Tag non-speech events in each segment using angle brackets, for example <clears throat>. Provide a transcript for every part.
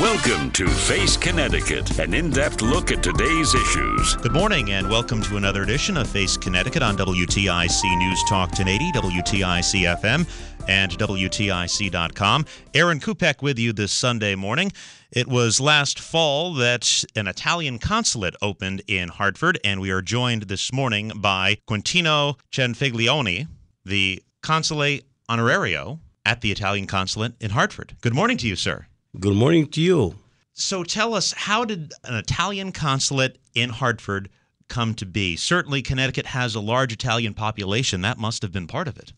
Welcome to Face Connecticut, an in depth look at today's issues. Good morning, and welcome to another edition of Face Connecticut on WTIC News Talk 1080, WTIC FM, and WTIC.com. Aaron Kupek with you this Sunday morning. It was last fall that an Italian consulate opened in Hartford, and we are joined this morning by Quintino Cianfaglione, the consule honorario at the Italian consulate in Hartford. Good morning to you, sir. Good morning to you. So tell us, how did an Italian consulate in Hartford come to be? Certainly, Connecticut has a large Italian population. That must have been part of it.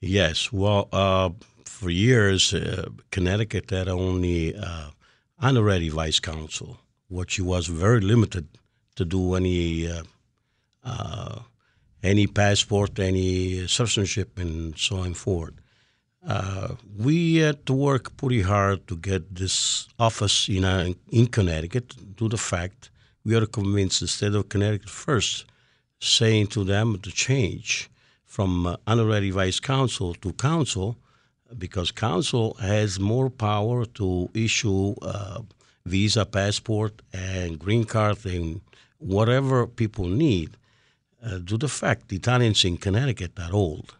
Yes. Well, uh, for years, uh, Connecticut had only uh, honorary vice consul, which was very limited to do any uh, uh, any passport, any citizenship, and so on forth. Uh, we had to work pretty hard to get this office in, uh, in Connecticut to the fact we are convinced the state of Connecticut first saying to them to change from uh, honorary vice consul to consul because consul has more power to issue uh, visa, passport, and green card and whatever people need uh, due to the fact the Italians in Connecticut are old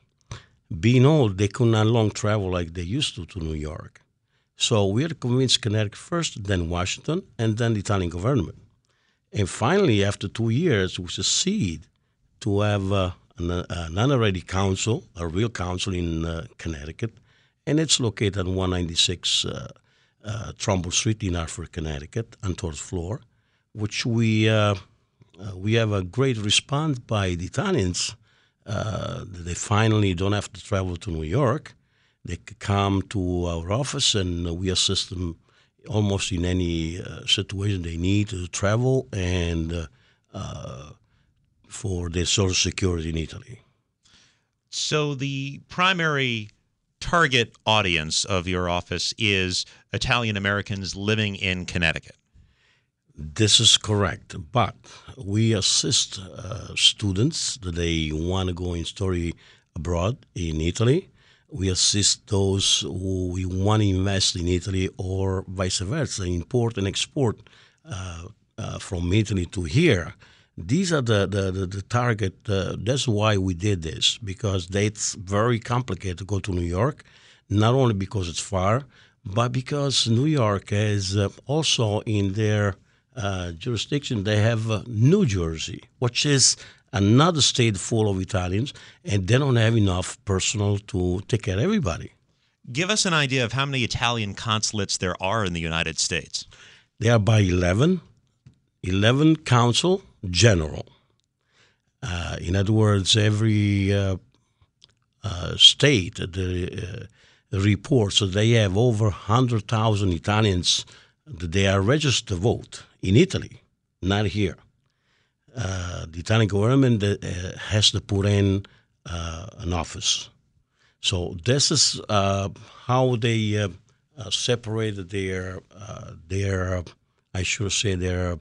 being old, they could not long travel like they used to to New York. So we had to convince Connecticut first, then Washington, and then the Italian government. And finally, after two years, we succeed to have uh, an, an, honorary council, a real council in uh, Connecticut, and it's located on 196 uh, uh, Trumbull Street in Hartford, Connecticut, on third floor, which we uh, uh, we have a great response by the Italians uh, they finally don't have to travel to New York. They come to our office and we assist them almost in any uh, situation they need to travel and uh, uh, for their social security in Italy. So the primary target audience of your office is Italian Americans living in Connecticut. This is correct, but we assist uh, students that they want to go in study abroad in Italy. We assist those who we want to invest in Italy or vice versa, import and export uh, uh, from Italy to here. These are the, the, the, the target. Uh, that's why we did this, because it's very complicated to go to New York, not only because it's far, but because New York is uh, also in their uh, jurisdiction, they have uh, New Jersey, which is another state full of Italians, and they don't have enough personnel to take care of everybody. Give us an idea of how many Italian consulates there are in the United States. There are by 11, 11 consul general. Uh, in other words, every uh, uh, state the, uh, reports that they have over 100,000 Italians that they are registered to vote in Italy, not here. Uh, the Italian government uh, has to put in uh, an office. So this is uh, how they uh, uh, separated their their I should say their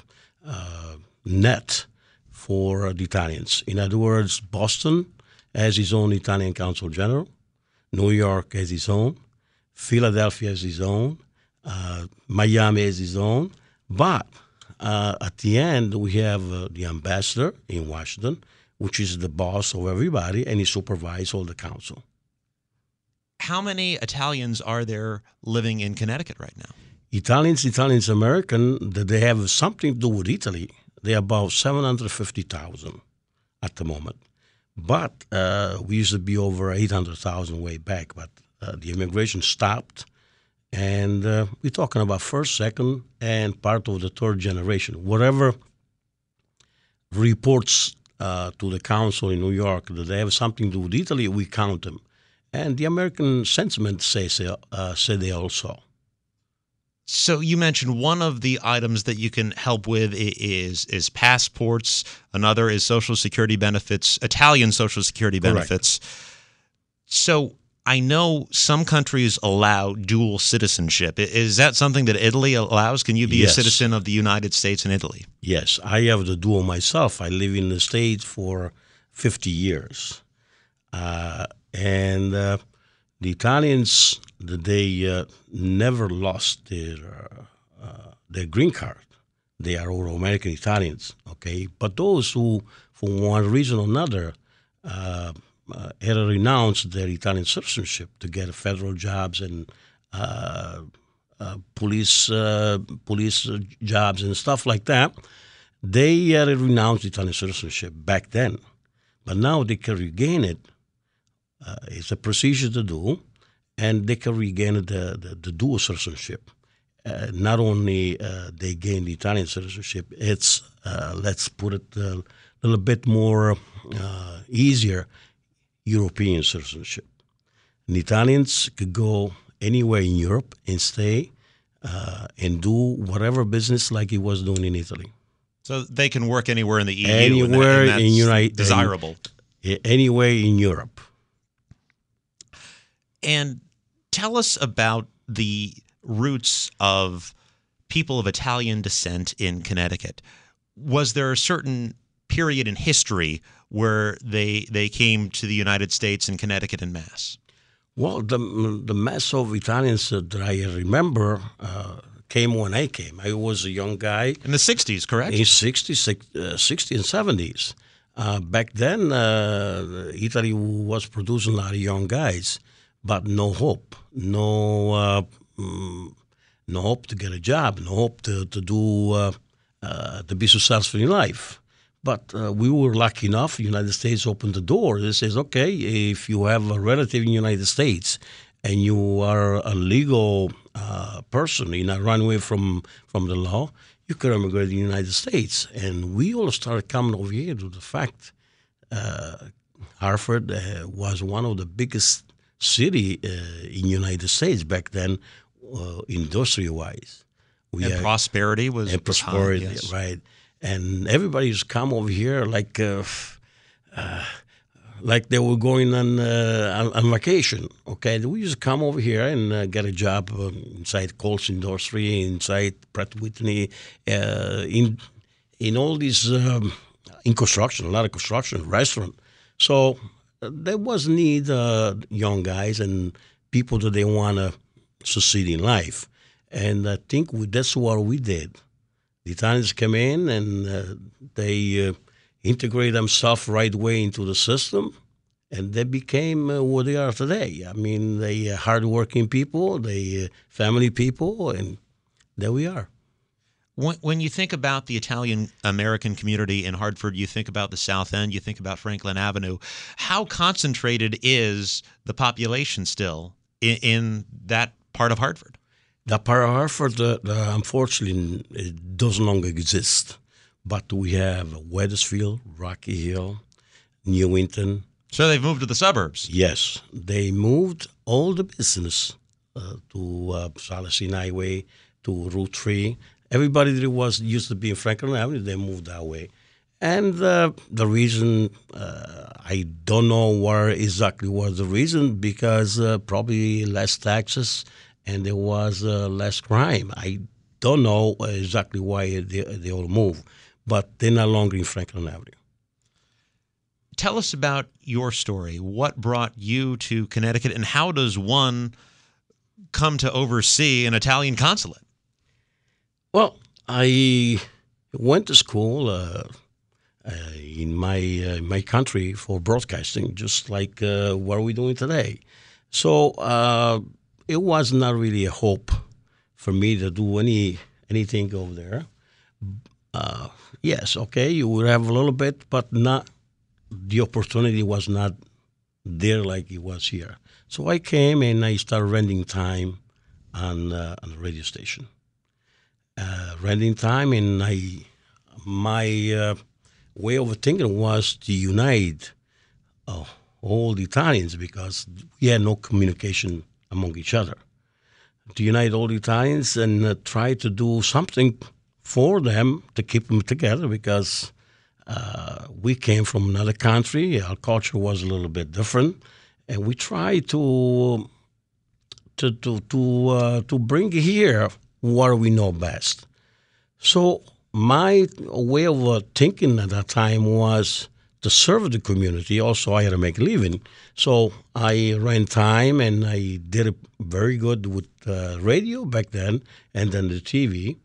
net for the Italians. In other words, Boston has his own Italian Consul General, New York has his own, Philadelphia has his own, Miami has his own, but uh, at the end, we have uh, the ambassador in Washington, which is the boss of everybody, and he supervises all the council. How many Italians are there living in Connecticut right now? Italians, Italians, American, they have something to do with Italy. They're about 750,000 at the moment. But uh, we used to be over 800,000 way back, but uh, the immigration stopped and uh, we're talking about first, second, and part of the third generation. Whatever reports uh, to the council in New York that they have something to do with Italy, we count them. And the American sentiment says uh, say they also. So you mentioned one of the items that you can help with is is passports. Another is social security benefits, Italian social security benefits. Correct. So I know some countries allow dual citizenship. Is that something that Italy allows? Can you be yes. a citizen of the United States and Italy? Yes, I have the dual myself. I live in the States for 50 years. Uh, and uh, the Italians, they uh, never lost their, uh, uh, their green card. They are all American Italians, okay? But those who, for one reason or another, uh, had renounced their Italian citizenship to get federal jobs and uh, uh, police uh, police jobs and stuff like that. They had renounced Italian citizenship back then, but now they can regain it. Uh, it's a procedure to do, and they can regain the, the, the dual citizenship. Uh, not only they gain the Italian citizenship, it's let's put it a little bit more easier European citizenship. And Italians could go anywhere in Europe and stay uh, and do whatever business like he was doing in Italy. So they can work anywhere in the EU. Anywhere and that, and in United desirable. anywhere in Europe. And tell us about the roots of people of Italian descent in Connecticut. Was there a certain period in history where they they came to the United States and Connecticut in mass? Well, the the mass of Italians that I remember uh, came when I came. I was a young guy in the '60s, correct? In '60s, uh, '60s and '70s. Uh, back then, uh, Italy was producing a lot of young guys, but no hope, no uh, mm, no hope to get a job, no hope to to do uh, to be successful in life. But uh, we were lucky enough. The United States opened the door. It says, okay, if you have a relative in the United States and you are a legal uh, person, you're not running away from, from the law, you can immigrate to the United States. And we all started coming over here to the fact uh, Hartford uh, was one of the biggest city uh, in the United States back then, uh, industry-wise. We and prosperity was and prosperity, yes. right? And everybody just come over here like uh, uh, like they were going on, uh, on, on vacation. Okay, we just come over here and uh, get a job um, inside Colt's Industry, inside Pratt Whitney, uh, in in all these um, in construction, a lot of construction, restaurant. So uh, there was need young guys and people that they want to succeed in life, and I think we, that's what we did the Italians come in and uh, they uh, integrate themselves right away into the system, and they became uh, what they are today. I mean, they are hardworking people, they uh, family people, and there we are. When, when you think about the Italian American community in Hartford, you think about the South End, you think about Franklin Avenue. How concentrated is the population still in, in that part of Hartford? That Hartford, uh, unfortunately, it doesn't longer exist. But we have Wethersfield, Rocky Hill, Newington. So they've moved to the suburbs. Yes, they moved all the business uh, to uh, Silas Deane Highway, to Route Three. Everybody that was used to be in Franklin Avenue, they moved that way. And uh, the reason, uh, I don't know where exactly was the reason, because uh, probably less taxes and there was uh, less crime. I don't know exactly why they, they all moved, but they're no longer in Franklin Avenue. Tell us about your story. What brought you to Connecticut, and how does one come to oversee an Italian consulate? Well, I went to school uh, uh, in my uh, my country for broadcasting, just like uh, what are we doing today. So uh, it was not really a hope for me to do any anything over there. Uh, yes, okay, you would have a little bit, but not the opportunity was not there like it was here. So I came and I started renting time on uh, on the radio station. Uh, renting time, and I my uh, way of thinking was to unite all the Italians because we had no communication among each other. to unite all the Italians and uh, try to do something for them to keep them together because uh, we came from another country. Our culture was a little bit different, and we tried to to to to uh, to bring here what we know best. So my way of uh, thinking at that time was to serve the community. Also, I had to make a living. So I ran time and I did it very good with uh, radio back then and then the TV.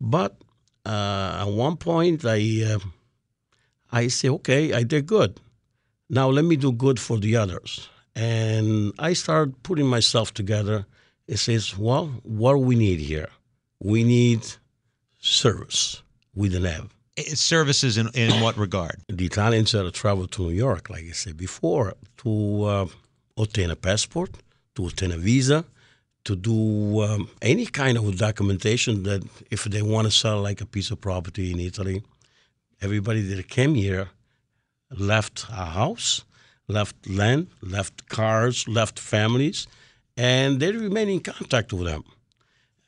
But uh, at one point, I uh, I say, okay, I did good. Now let me do good for the others. And I started putting myself together. It says, well, what we need here? We need service. We didn't have. Services in, in what regard? <coughs> The Italians that travel to New York, like I said before, to uh, obtain a passport, to obtain a visa, to do um, any kind of documentation that if they want to sell like a piece of property in Italy, everybody that came here left a house, left land, left cars, left families, and they remain in contact with them.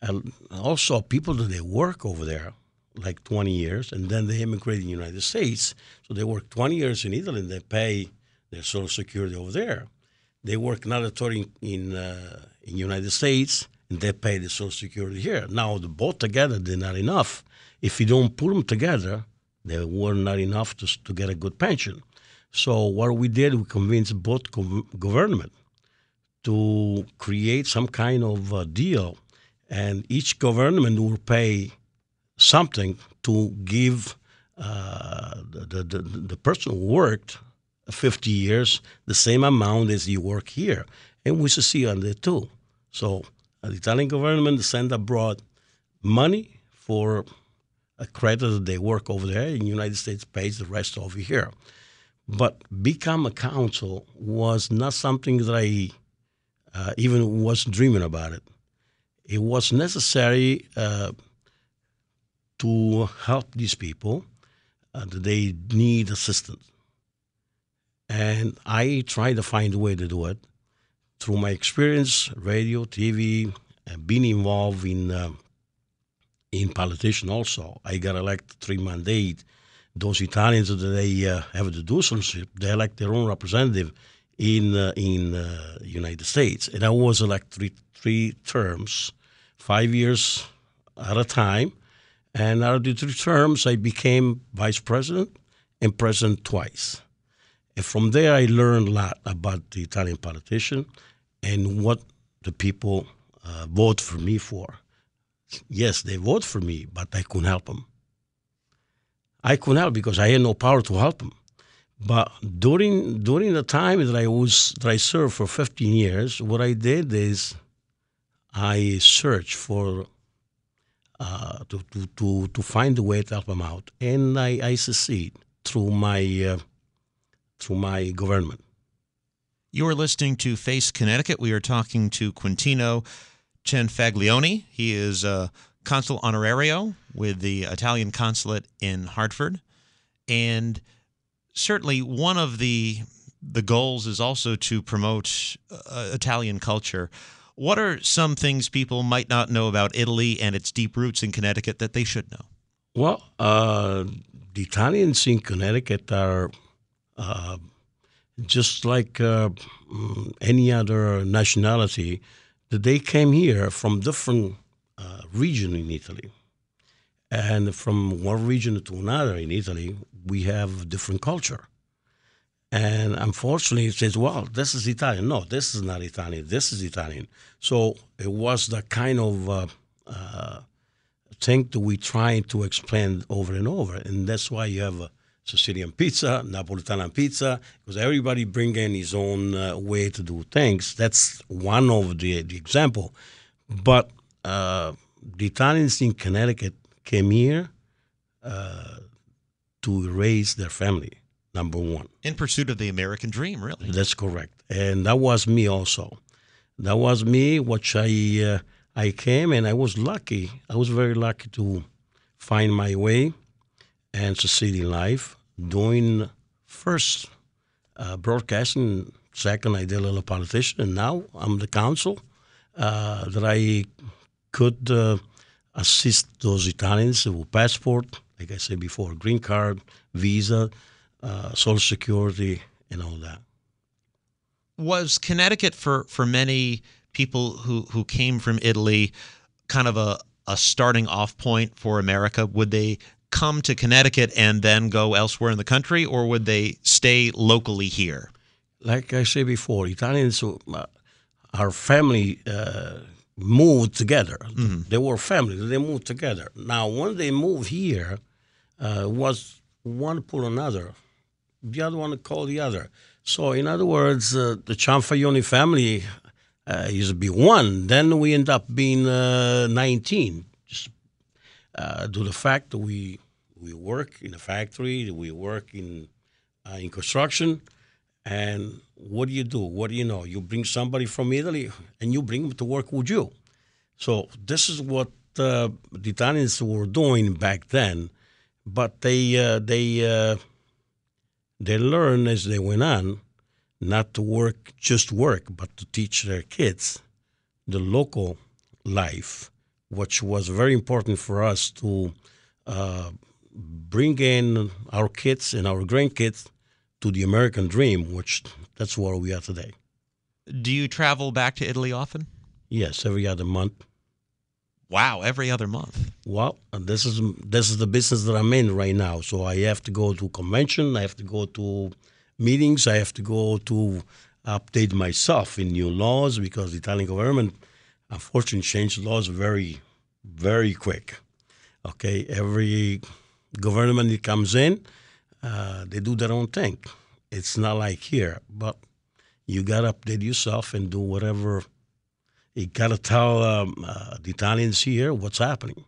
And also, people that they work over there, like 20 years, and then they immigrate in the United States. So they work 20 years in Italy and they pay their Social Security over there. They work another 30 in uh, in United States and they pay the Social Security here. Now, the both together, they're not enough. If you don't put them together, they were not enough to, to get a good pension. So what we did, we convinced both government to create some kind of uh, deal, and each government will pay something to give uh, the, the, the person who worked 50 years the same amount as you work here. And we should see on that too. So the Italian government sent abroad money for a credit that they work over there, and the United States pays the rest over here. But become a council was not something that I uh, even was dreaming about it. It was necessary uh, to help these people uh, they need assistance. And I tried to find a way to do it through my experience, radio, TV, and being involved in uh, in politician also. I got elected three mandate. Those Italians that they uh, have the citizenship, they elect their own representative in uh, in uh, United States, and I was elected three three terms, five years at a time, and out of the three terms, I became vice president and president twice. And from there, I learned a lot about the Italian politician and what the people uh, vote for me for yes, they vote for me, but I couldn't help them. I couldn't help because I had no power to help them. But during during the time that I was that I served for 15 years, what I did is I searched for uh, to, to, to, to find a way to help them out, and I, I succeed through my uh, through my government. You are listening to Face Connecticut. We are talking to Quintino Cianfaglione. He is a consul honorario with the Italian consulate in Hartford, and certainly one of the the goals is also to promote uh, Italian culture. What are some things people might not know about Italy and its deep roots in Connecticut that they should know? Well, uh, the Italians in Connecticut are uh, just like uh, mm, any other nationality they came here from different uh, region in Italy. And from one region to another in Italy, we have different culture. And unfortunately, it says, well, this is Italian. No, this is not Italian. This is Italian. So it was the kind of uh, uh, thing that we trying to explain over and over. And that's why you have Sicilian pizza, Napolitan pizza, because everybody bring in his own uh, way to do things. That's one of the, the example. But uh, the Italians in Connecticut came here uh, to raise their family, number one. In pursuit of the American dream, really. That's correct. And that was me also. That was me, which I, uh, I came and I was lucky. I was very lucky to find my way and succeed in life. Doing first uh, broadcasting, second I did a little politician, and now I'm the council uh, that I could uh, assist those Italians with passport, like I said before, green card, visa, uh, social security, and all that. Was Connecticut for for many people who who came from Italy kind of a a starting off point for America? Would they come to Connecticut and then go elsewhere in the country, or would they stay locally here? Like I said before, Italians, uh, our family uh, moved together. Mm-hmm. They were family. They moved together. Now, when they moved here, uh, was one pull another, the other one called the other. So, in other words, uh, the Cianfaglione family uh, used to be one. Then we end up being uh, 19. Just uh, due to the fact that we we work in a factory, we work in uh, in construction, and what do you do? What do you know? You bring somebody from Italy and you bring them to work with you. So this is what uh, the Italians were doing back then, but they uh, they they learned as they went on not to work just work, but to teach their kids the local life, which was very important for us to uh, bring in our kids and our grandkids to the American dream, which that's where we are today. Do you travel back to Italy often? Yes, every other month. Wow, every other month. Well, this is this is the business that I'm in right now. So I have to go to convention, I have to go to meetings, I have to go to update myself in new laws because the Italian government unfortunately changed laws very, very quick. Okay, every government that comes in, uh, they do their own thing. It's not like here, but you got to update yourself and do whatever. You got to tell um, uh, the Italians here what's happening.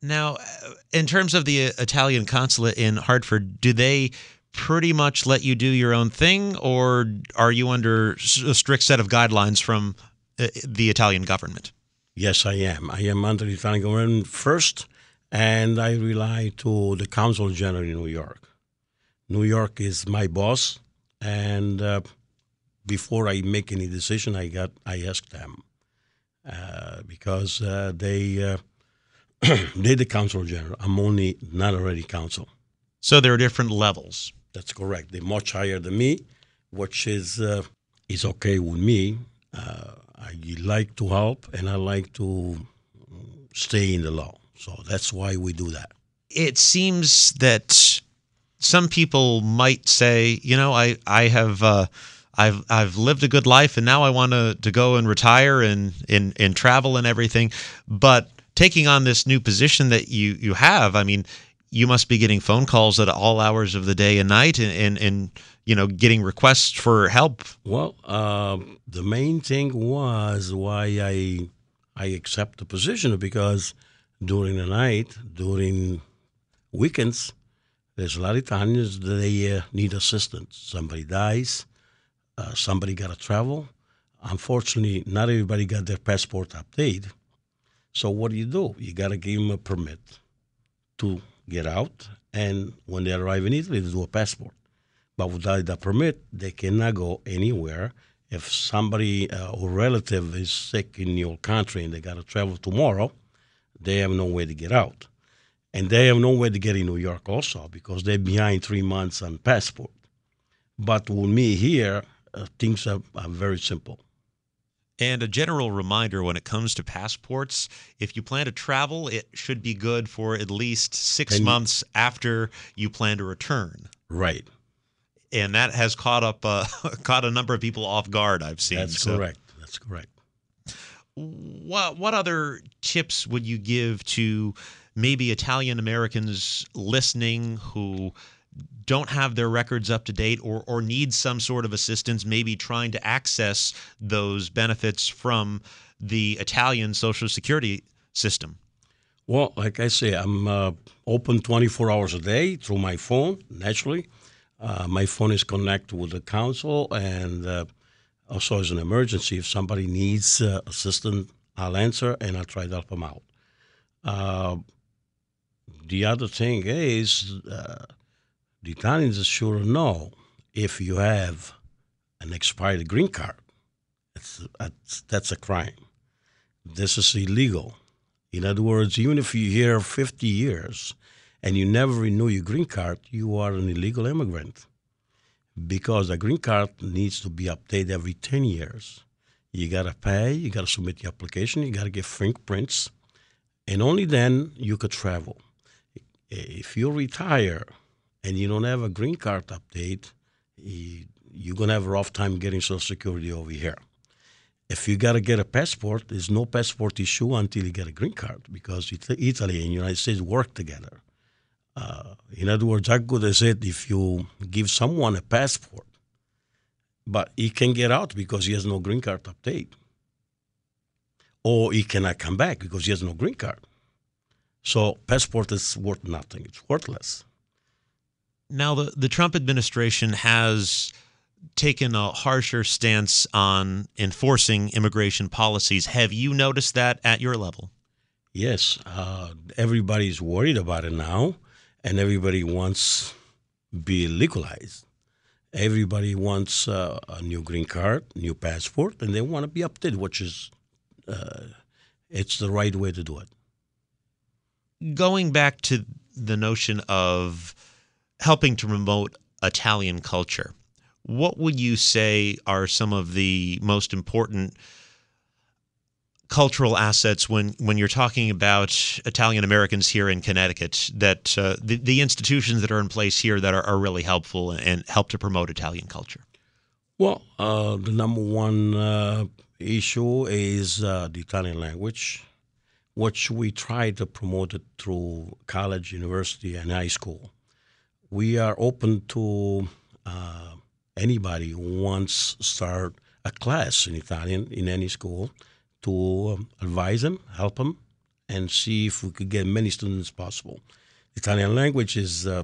Now, uh, in terms of the Italian consulate in Hartford, do they pretty much let you do your own thing, or are you under a strict set of guidelines from uh, the Italian government? Yes, I am. I am under the Italian government first, and I rely to the Consul General in New York. New York is my boss, and uh, before I make any decision, I got I ask them uh, because uh, they uh, <clears throat> they the Consul General. I'm only not already council. So there are different levels. That's correct. They're much higher than me, which is uh, is okay with me. Uh, I like to help, and I like to stay in the law. So that's why we do that. It seems that some people might say, you know, I I have uh, I've I've lived a good life and now I want to to go and retire and and and travel and everything, but taking on this new position that you you have, I mean, you must be getting phone calls at all hours of the day and night and and, and you know getting requests for help. Well, um, the main thing was why I I accept the position because during the night, during weekends, there's a lot of times they uh, need assistance. Somebody dies, uh, somebody got to travel. Unfortunately, not everybody got their passport updated. So what do you do? You got to give them a permit to get out, and when they arrive in Italy, they do a passport. But without that permit, they cannot go anywhere. If somebody uh, or relative is sick in your country and they got to travel tomorrow, they have no way to get out. And they have no way to get in New York also because they're behind three months on passport. But with me here, uh, things are, are very simple. And a general reminder when it comes to passports, if you plan to travel, it should be good for at least six and months after you plan to return. Right. And that has caught up uh, <laughs> caught a number of people off guard. I've seen. That's so. correct. That's correct what what other tips would you give to maybe Italian Americans listening who don't have their records up to date or or need some sort of assistance maybe trying to access those benefits from the Italian social security system? Well, like I say, I'm uh, open 24 hours a day through my phone, naturally. Uh, my phone is connected with the council and uh, also as an emergency, if somebody needs uh, assistance, I'll answer and I'll try to help them out. Uh, the other thing is, uh, the Italians should know if you have an expired green card. That's, that's, that's a crime. This is illegal. In other words, even if you're here 50 years and you never renew your green card, you are an illegal immigrant because a green card needs to be updated every 10 years. You got to pay, you got to submit the application, you got to get fingerprints, and only then you could travel. If you retire and you don't have a green card update, you're going to have a rough time getting Social Security over here. If you got to get a passport, there's no passport issue until you get a green card because Italy and United States work together. Uh, in other words, how good is it if you give someone a passport, but he can get out because he has no green card update, or he cannot come back because he has no green card. So passport is worth nothing; it's worthless. Now, the the Trump administration has taken a harsher stance on enforcing immigration policies. Have you noticed that at your level? Yes, uh, everybody's worried about it now and everybody wants be legalized. Everybody wants uh, a new green card, new passport, and they want to be updated, which is uh, it's the right way to do it. Going back to the notion of helping to promote Italian culture, what would you say are some of the most important cultural assets when when you're talking about Italian Americans here in Connecticut that uh, the, the institutions that are in place here that are, are really helpful and help to promote Italian culture? Well, uh, the number one uh, issue is uh, the Italian language, which we try to promote it through college, university, and high school. We are open to uh, anybody who wants to start a class in Italian in any school to um, advise them, help them, and see if we could get many students possible. Italian language is uh,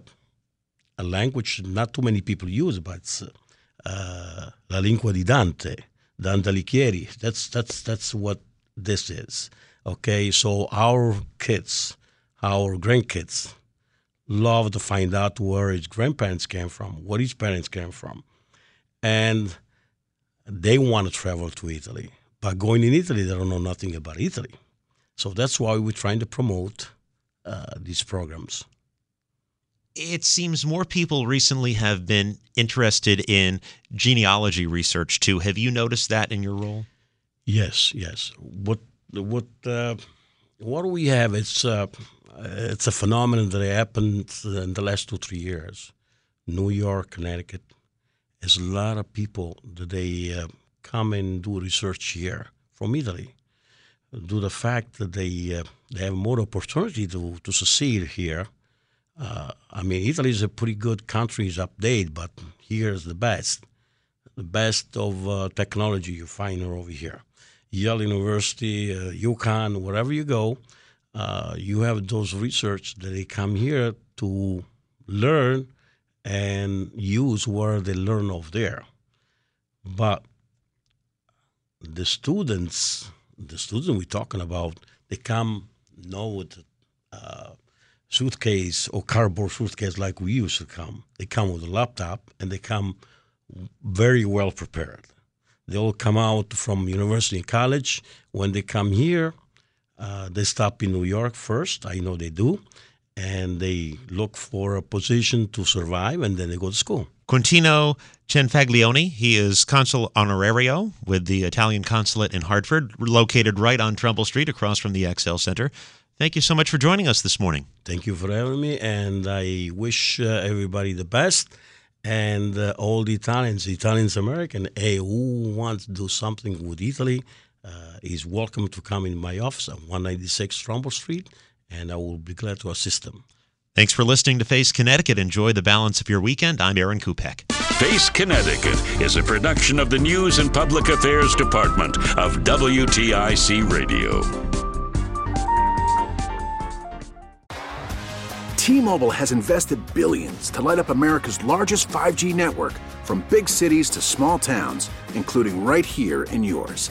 a language not too many people use, but it's uh, la lingua di Dante, Dante Alighieri. That's that's that's what this is. Okay, so our kids, our grandkids, love to find out where his grandparents came from, where his parents came from, and they want to travel to Italy. But going in Italy, they don't know nothing about Italy. So that's why we're trying to promote uh, these programs. It seems more people recently have been interested in genealogy research too. Have you noticed that in your role? Yes, yes. What what uh, what we have? It's uh, it's a phenomenon that happened in the last two three years. New York, Connecticut. There's a lot of people that they uh, come and do research here from Italy due to the fact that they uh, they have more opportunity to, to succeed here. Uh, I mean, Italy is a pretty good country, is update, but here is the best, the best of uh, technology you find over here. Yale University, uh, UConn, wherever you go, uh, you have those research that they come here to learn and use what they learn over there. But the students, the students we're talking about, they come not with a uh, suitcase or cardboard suitcase like we used to come. They come with a laptop and they come very well prepared. They all come out from university and college. When they come here, uh, they stop in New York first. I know they do. And they look for a position to survive and then they go to school. Quintino Cianfaglione. He is consul honorario with the Italian consulate in Hartford, located right on Trumbull Street across from the XL Center. Thank you so much for joining us this morning. Thank you for having me, and I wish uh, everybody the best. And uh, all the Italians, Italians American, hey, who wants to do something with Italy uh, is welcome to come in my office at 196 Trumbull Street, and I will be glad to assist them. Thanks for listening to Face Connecticut. Enjoy the balance of your weekend. I'm Aaron Kupek. Face Connecticut is a production of the News and Public Affairs Department of WTIC Radio. T-Mobile has invested billions to light up America's largest 5G network from big cities to small towns, including right here in yours.